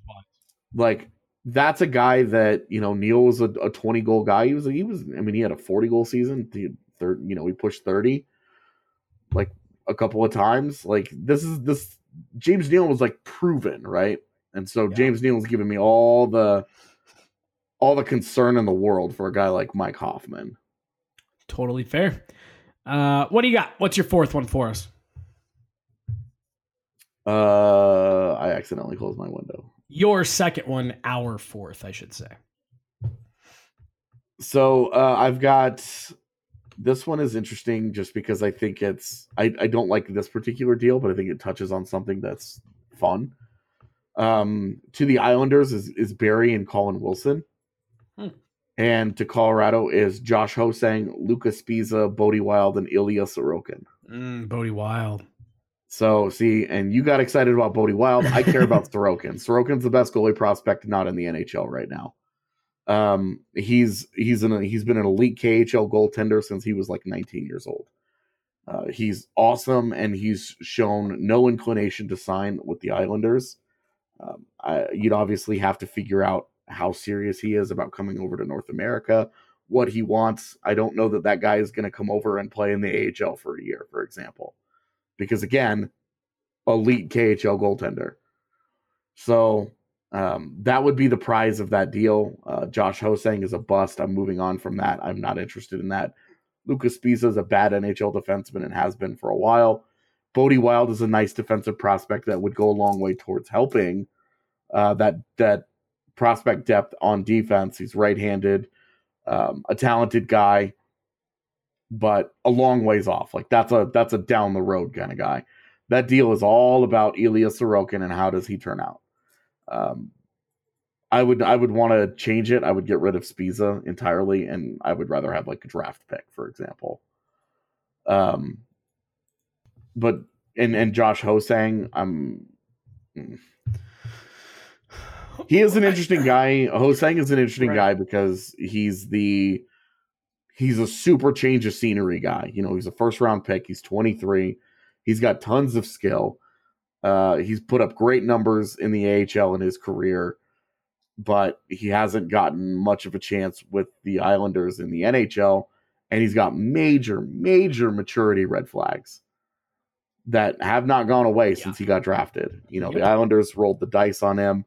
Like that's a guy that you know Neal was a, a 20 goal guy. He was he was I mean he had a 40 goal season. He third you know he pushed 30 like a couple of times. Like this is this James Neal was like proven right, and so James Neal is giving me all the all the concern in the world for a guy like Mike Hoffman. Totally fair. Uh, what do you got? What's your fourth one for us? Uh, I accidentally closed my window. Your second one, our fourth, I should say. So uh, I've got this one is interesting just because I think it's I, I don't like this particular deal, but I think it touches on something that's fun. Um, to the Islanders is is Barrie and Colin Wilson, Hmm. And to Colorado is Josh Ho-Sang, Lucas Sbisa, Bode Wilde, and Ilya Sorokin. Mm, Bode Wilde. So see, and you got excited about Bode Wilde. I care about Sorokin. Sorokin's the best goalie prospect not in the NHL right now. Um, he's he's an he's been an elite KHL goaltender since he was like 19 years old. Uh, he's awesome, and he's shown no inclination to sign with the Islanders. Um, I, you'd obviously have to figure out how serious he is about coming over to North America, what he wants. I don't know that that guy is going to come over and play in the AHL for a year, for example, because again, elite KHL goaltender. So um, that would be the prize of that deal. Uh, Josh Ho-Sang is a bust. I'm moving on from that. I'm not interested in that. Lucas Sbisa is a bad NHL defenseman and has been for a while. Bode Wilde is a nice defensive prospect that would go a long way towards helping uh, that that prospect depth on defense. He's right-handed, um, a talented guy, but a long ways off. Like that's a that's a down the road kind of guy. That deal is all about Ilya Sorokin and how does he turn out. Um, I would I would want to change it. I would get rid of Sbisa entirely, and I would rather have like a draft pick, for example. Um, but and and Josh Ho-Sang, I'm. He is an interesting guy. Ho-Sang is an interesting Right. guy because he's the he's a super change of scenery guy. You know, he's a first round pick. He's 23. He's got tons of skill. Uh, he's put up great numbers in the AHL in his career, but he hasn't gotten much of a chance with the Islanders in the NHL. And he's got major, major maturity red flags that have not gone away since he got drafted. You know, the Islanders rolled the dice on him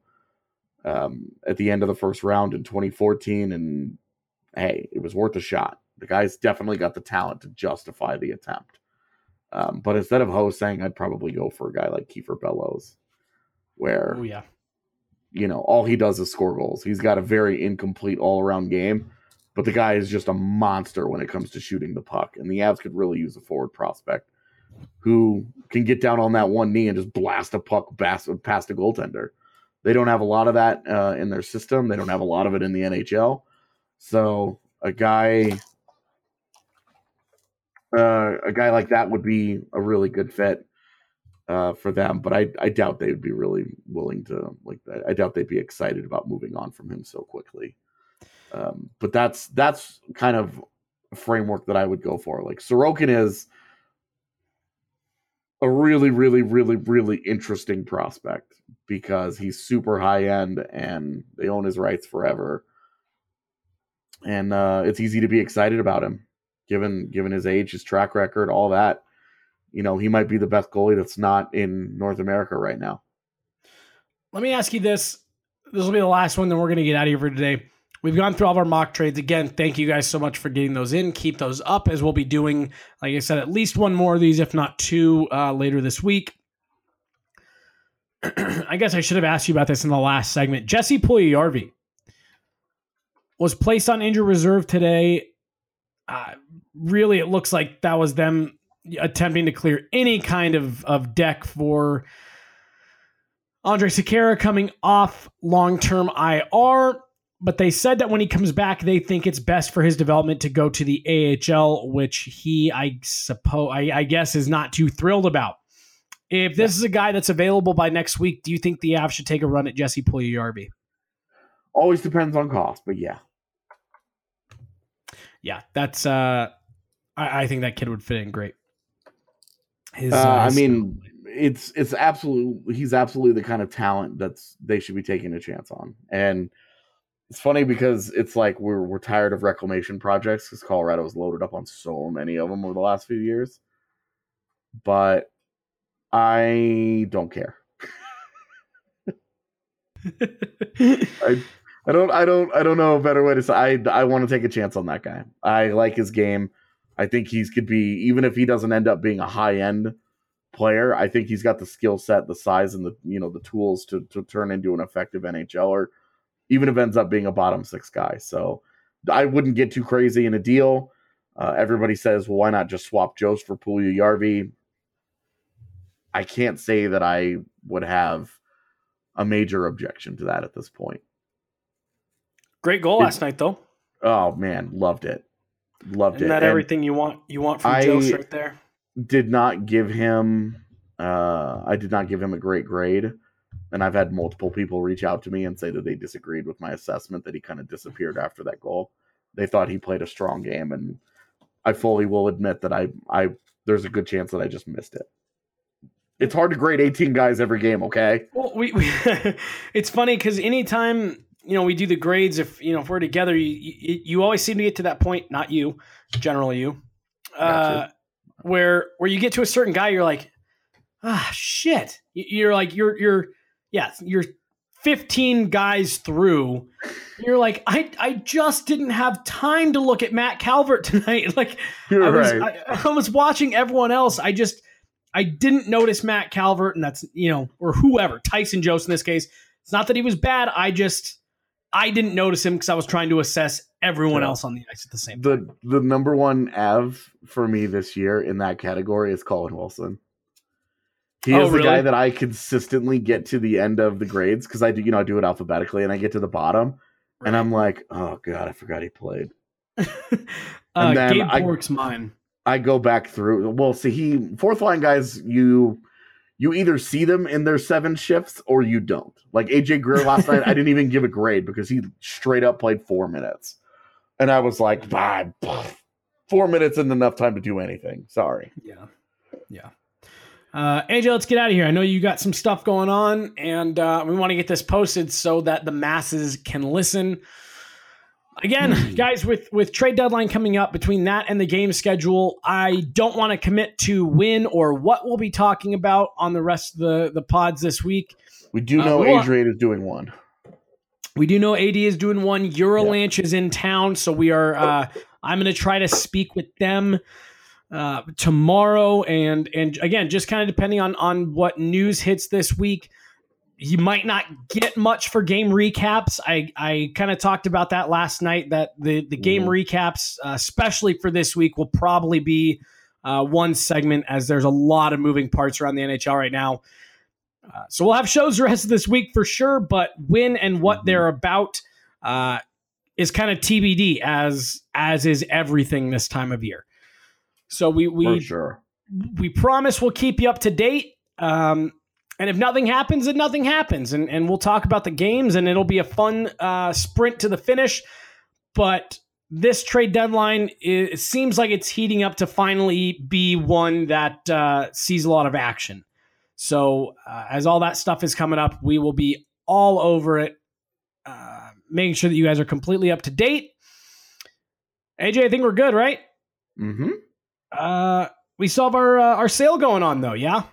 um, at the end of the first round in 2014, and hey, it was worth a shot. The guy's definitely got the talent to justify the attempt. Um, but instead of Ho-Sang, I'd probably go for a guy like Kiefer Bellows, where Oh yeah. you know all he does is score goals. He's got a very incomplete all around game, but the guy is just a monster when it comes to shooting the puck. And the Avs could really use a forward prospect who can get down on that one knee and just blast a puck past, past a goaltender. They don't have a lot of that uh, in their system. They don't have a lot of it in the NHL. So a guy, uh, a guy like that would be a really good fit uh, for them. But I, I doubt they would be really willing to like that. I doubt they'd be excited about moving on from him so quickly. Um, but that's that's kind of framework that I would go for. Like Sorokin is a really, really, really, really interesting prospect because he's super high end and they own his rights forever. And uh, it's easy to be excited about him, given given his age, his track record, all that. You know, he might be the best goalie that's not in North America right now. Let me ask you this. This will be the last one, then we're going to get out of here for today. We've gone through all of our mock trades. Again, thank you guys so much for getting those in. Keep those up as we'll be doing, like I said, at least one more of these, if not two, uh, later this week. I guess I should have asked you about this in the last segment. Jesse Puljujarvi was placed on injured reserve today. Uh, really, it looks like that was them attempting to clear any kind of, of deck for Andrej Sekera coming off long term IR, but they said that when he comes back, they think it's best for his development to go to the AHL, which he, I suppose, I, I guess, is not too thrilled about. If this is a guy that's available by next week, do you think the Avs should take a run at Jesse Puljujarvi? Always depends on cost, but yeah. Yeah, that's. uh I, I think that kid would fit in great. His, Uh, uh, I mean, it's it's absolute. He's absolutely the kind of talent that's they should be taking a chance on. And it's funny because it's like we're we're tired of reclamation projects because Colorado Colorado's loaded up on so many of them over the last few years. But I don't care. I I don't I don't I don't know a better way to say I I want to take a chance on that guy. I like his game. I think he's could be even if he doesn't end up being a high end player, I think he's got the skill set, the size and the you know the tools to to turn into an effective NHLer even if it ends up being a bottom six guy. So I wouldn't get too crazy in a deal. Uh, everybody says, well, why not just swap Jost for Puljujarvi? I can't say that I would have a major objection to that at this point. Great goal It- last night, though. Oh man, loved it, loved Isn't it. that And everything you want? You want from I- Jost right there? Did not give him. Uh, I did not give him a great grade, and I've had multiple people reach out to me and say that they disagreed with my assessment that he kind of disappeared after that goal. They thought he played a strong game, and I fully will admit that I, I, there's a good chance that I just missed it. It's hard to grade 18 guys every game. Okay. Well, we, we it's funny because anytime you know we do the grades, if you know if we're together, you, you you always seem to get to that point. Not you, generally you, uh, where where you get to a certain guy, you're like, ah, shit. You're like you're you're yeah you're 15 guys through. You're like I I just didn't have time to look at Matt Calvert tonight. Like You're I was right. I, I was watching everyone else. I just I didn't notice Matt Calvert, and that's you know, or whoever Tyson Jost in this case. It's not that he was bad. I just I didn't notice him because I was trying to assess everyone Yeah. else on the ice at the same. the the number one Av for me this year in that category is Colin Wilson. He Oh, is the really? guy that I consistently get to the end of the grades because I do, you know, I do it alphabetically, and I get to the bottom, and I'm like, oh god, I forgot he played. Uh, and then Gabe I- Bourque's mine. I go back through. Well, see, he fourth line guys, you you either see them in their seven shifts or you don't. Like AJ Greer last night, I didn't even give a grade because he straight up played four minutes, and I was like, bah, four minutes isn't enough time to do anything. Sorry. Yeah, yeah. Uh, AJ, let's get out of here. I know you got some stuff going on, and uh, we want to get this posted so that the masses can listen. Again, guys, with with trade deadline coming up between that and the game schedule, I don't want to commit to when or what we'll be talking about on the rest of the the pods this week. We do Uh, know we'll- Adrian is doing one. We do know AD is doing one. Eurolanch is in town, so we are. Uh, I'm going to try to speak with them uh, tomorrow, and and again, just kind of depending on on what news hits this week. You might not get much for game recaps. I I kind of talked about that last night. That the the game recaps, uh, especially for this week, will probably be uh, one segment as there's a lot of moving parts around the NHL right now. Uh, so we'll have shows the rest of this week for sure, but when and what they're about uh, is kind of TBD, as as is everything this time of year. So we For we sure. we promise we'll keep you up to date. Um, and if nothing happens, then nothing happens, and and we'll talk about the games, and it'll be a fun uh, sprint to the finish. But this trade deadline it seems like it's heating up to finally be one that uh, sees a lot of action. So uh, as all that stuff is coming up, we will be all over it, uh, making sure that you guys are completely up to date. AJ, I think we're good, right? Mm-hmm. Uh, we still have our uh, our sale going on though, yeah.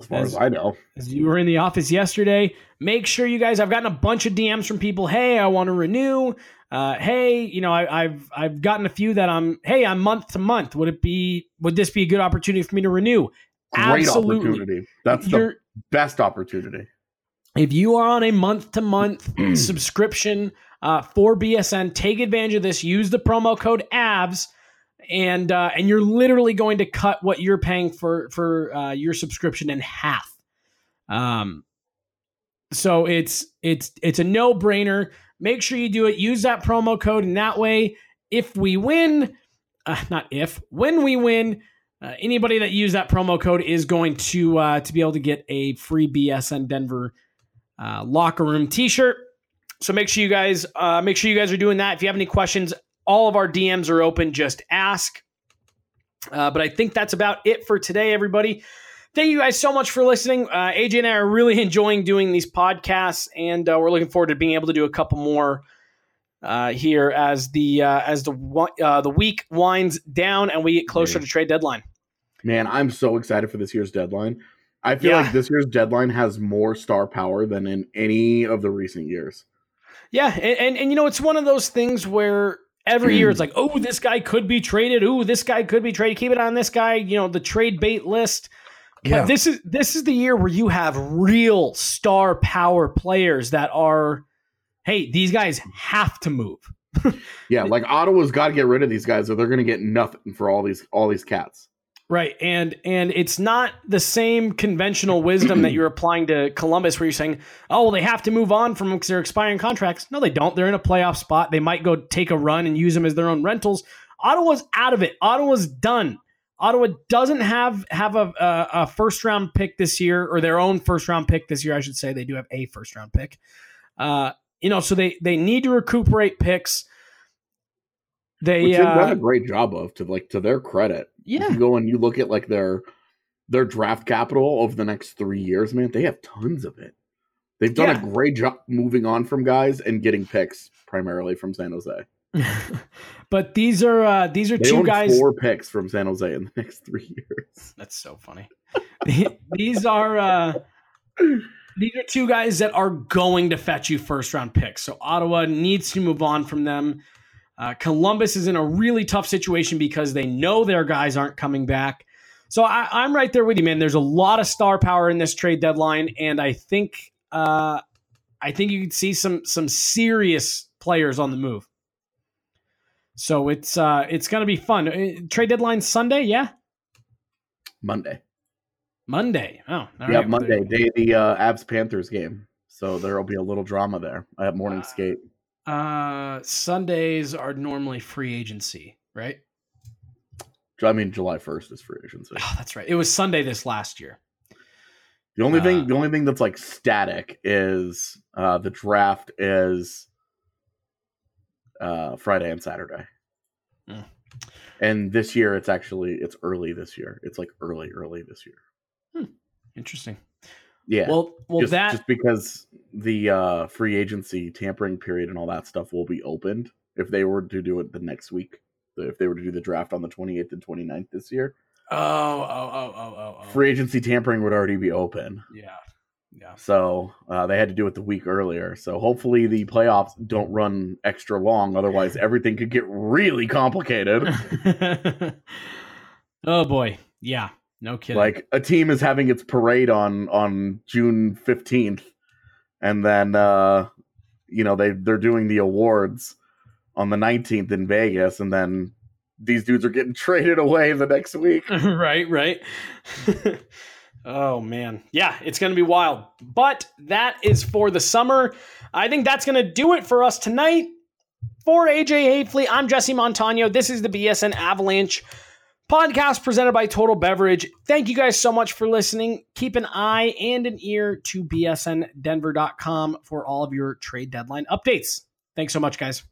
As far As- as I know. As you were in the office yesterday, make sure you guys. I've gotten a bunch of DMs from people. Hey, I want to renew. Uh, hey, you know, I, I've I've gotten a few that I'm. Hey, I'm month to month. Would it be? Would this be a good opportunity for me to renew? Great Absolutely. opportunity. That's You're- the best opportunity. If you are on a month to month subscription uh, for BSN, take advantage of this. Use the promo code AVS, and uh, and you're literally going to cut what you're paying for for uh, your subscription in half. Um, so it's it's it's a no brainer. Make sure you do it. Use that promo code, and that way, if we win, uh, not if when we win. Uh, anybody that use that promo code is going to uh, to be able to get a free BSN Denver uh, locker room T-shirt. So make sure you guys uh, make sure you guys are doing that. If you have any questions, all of our DMs are open. Just ask. Uh, but I think that's about it for today, everybody. thank you guys so much for listening. Uh, AJ and I are really enjoying doing these podcasts, and uh, we're looking forward to being able to do a couple more uh, here as the uh, as the uh, the week winds down and we get closer to trade deadline. Man, I'm so excited for this year's deadline. I feel Yeah. like this year's deadline has more star power than in any of the recent years. Yeah, and, and and you know it's one of those things where every year it's hmm. like, oh, this guy could be traded. Oh, this guy could be traded. Keep it on this guy. You know, the trade bait list. Yeah. But this is this is the year where you have real star power players that are, hey, these guys have to move. Yeah, like Ottawa's got to get rid of these guys, or they're going to get nothing for all these all these cats. Right. And and it's not the same conventional wisdom that you're applying to Columbus where you're saying, "Oh, well, they have to move on from 'cause they're expiring contracts." No, they don't. They're in a playoff spot. They might go take a run and use them as their own rentals. Ottawa's out of it. Ottawa's done. Ottawa doesn't have have a, a, a first round pick this year or their own first round pick this year, I should say. They do have a first round pick. Uh, you know, so they they need to recuperate picks. They Which they've done uh, a great job of, to like to their credit. Yeah. If you go and you look at like their their draft capital over the next three years, man, they have tons of it. They've done Yeah. a great job moving on from guys and getting picks primarily from San Jose. but these are uh, these are They two guys. four picks from San Jose in the next three years. That's so funny. these are uh, these are two guys that are going to fetch you first round picks. So Ottawa needs to move on from them. Uh, Columbus is in a really tough situation because they know their guys aren't coming back. So I, I'm right there with you, man. There's a lot of star power in this trade deadline, and I think uh, I think you could see some some serious players on the move. So it's uh, it's going to be fun. Uh, Trade deadline Sunday, yeah. Monday. Monday. Oh, all yeah, right. Monday, day the uh, Avs Panthers game. So there'll be a little drama there at morning skate. Uh, Sundays are normally free agency, right? I mean, July first is free agency. Oh, that's right. It was Sunday this last year. The only Uh, thing, the only thing that's like static is uh, the draft is uh, Friday and Saturday. Mm. And this year, it's actually it's early this year. It's like early, early this year. Interesting. Yeah. Well, well, just, that just because the uh, free agency tampering period and all that stuff will be opened if they were to do it the next week. If they were to do the draft on the 28th and 29th this year, Oh, oh, oh, oh, oh, oh. free agency tampering would already be open. Yeah. Yeah. So uh, they had to do it the week earlier. So hopefully the playoffs don't run extra long. Otherwise, everything could get really complicated. oh boy. Yeah. No kidding. like a team is having its parade on on June fifteenth, and then uh, you know they they're doing the awards on the nineteenth in Vegas, and then these dudes are getting traded away the next week. right, right. oh man. Yeah, it's going to be wild. But that is for the summer. I think that's going to do it for us tonight. For AJ Haefele, I'm Jesse Montano. This is the BSN Avalanche podcast presented by Total Beverage. Thank you guys so much for listening. Keep an eye and an ear to bsndenver.com for all of your trade deadline updates. Thanks so much, guys.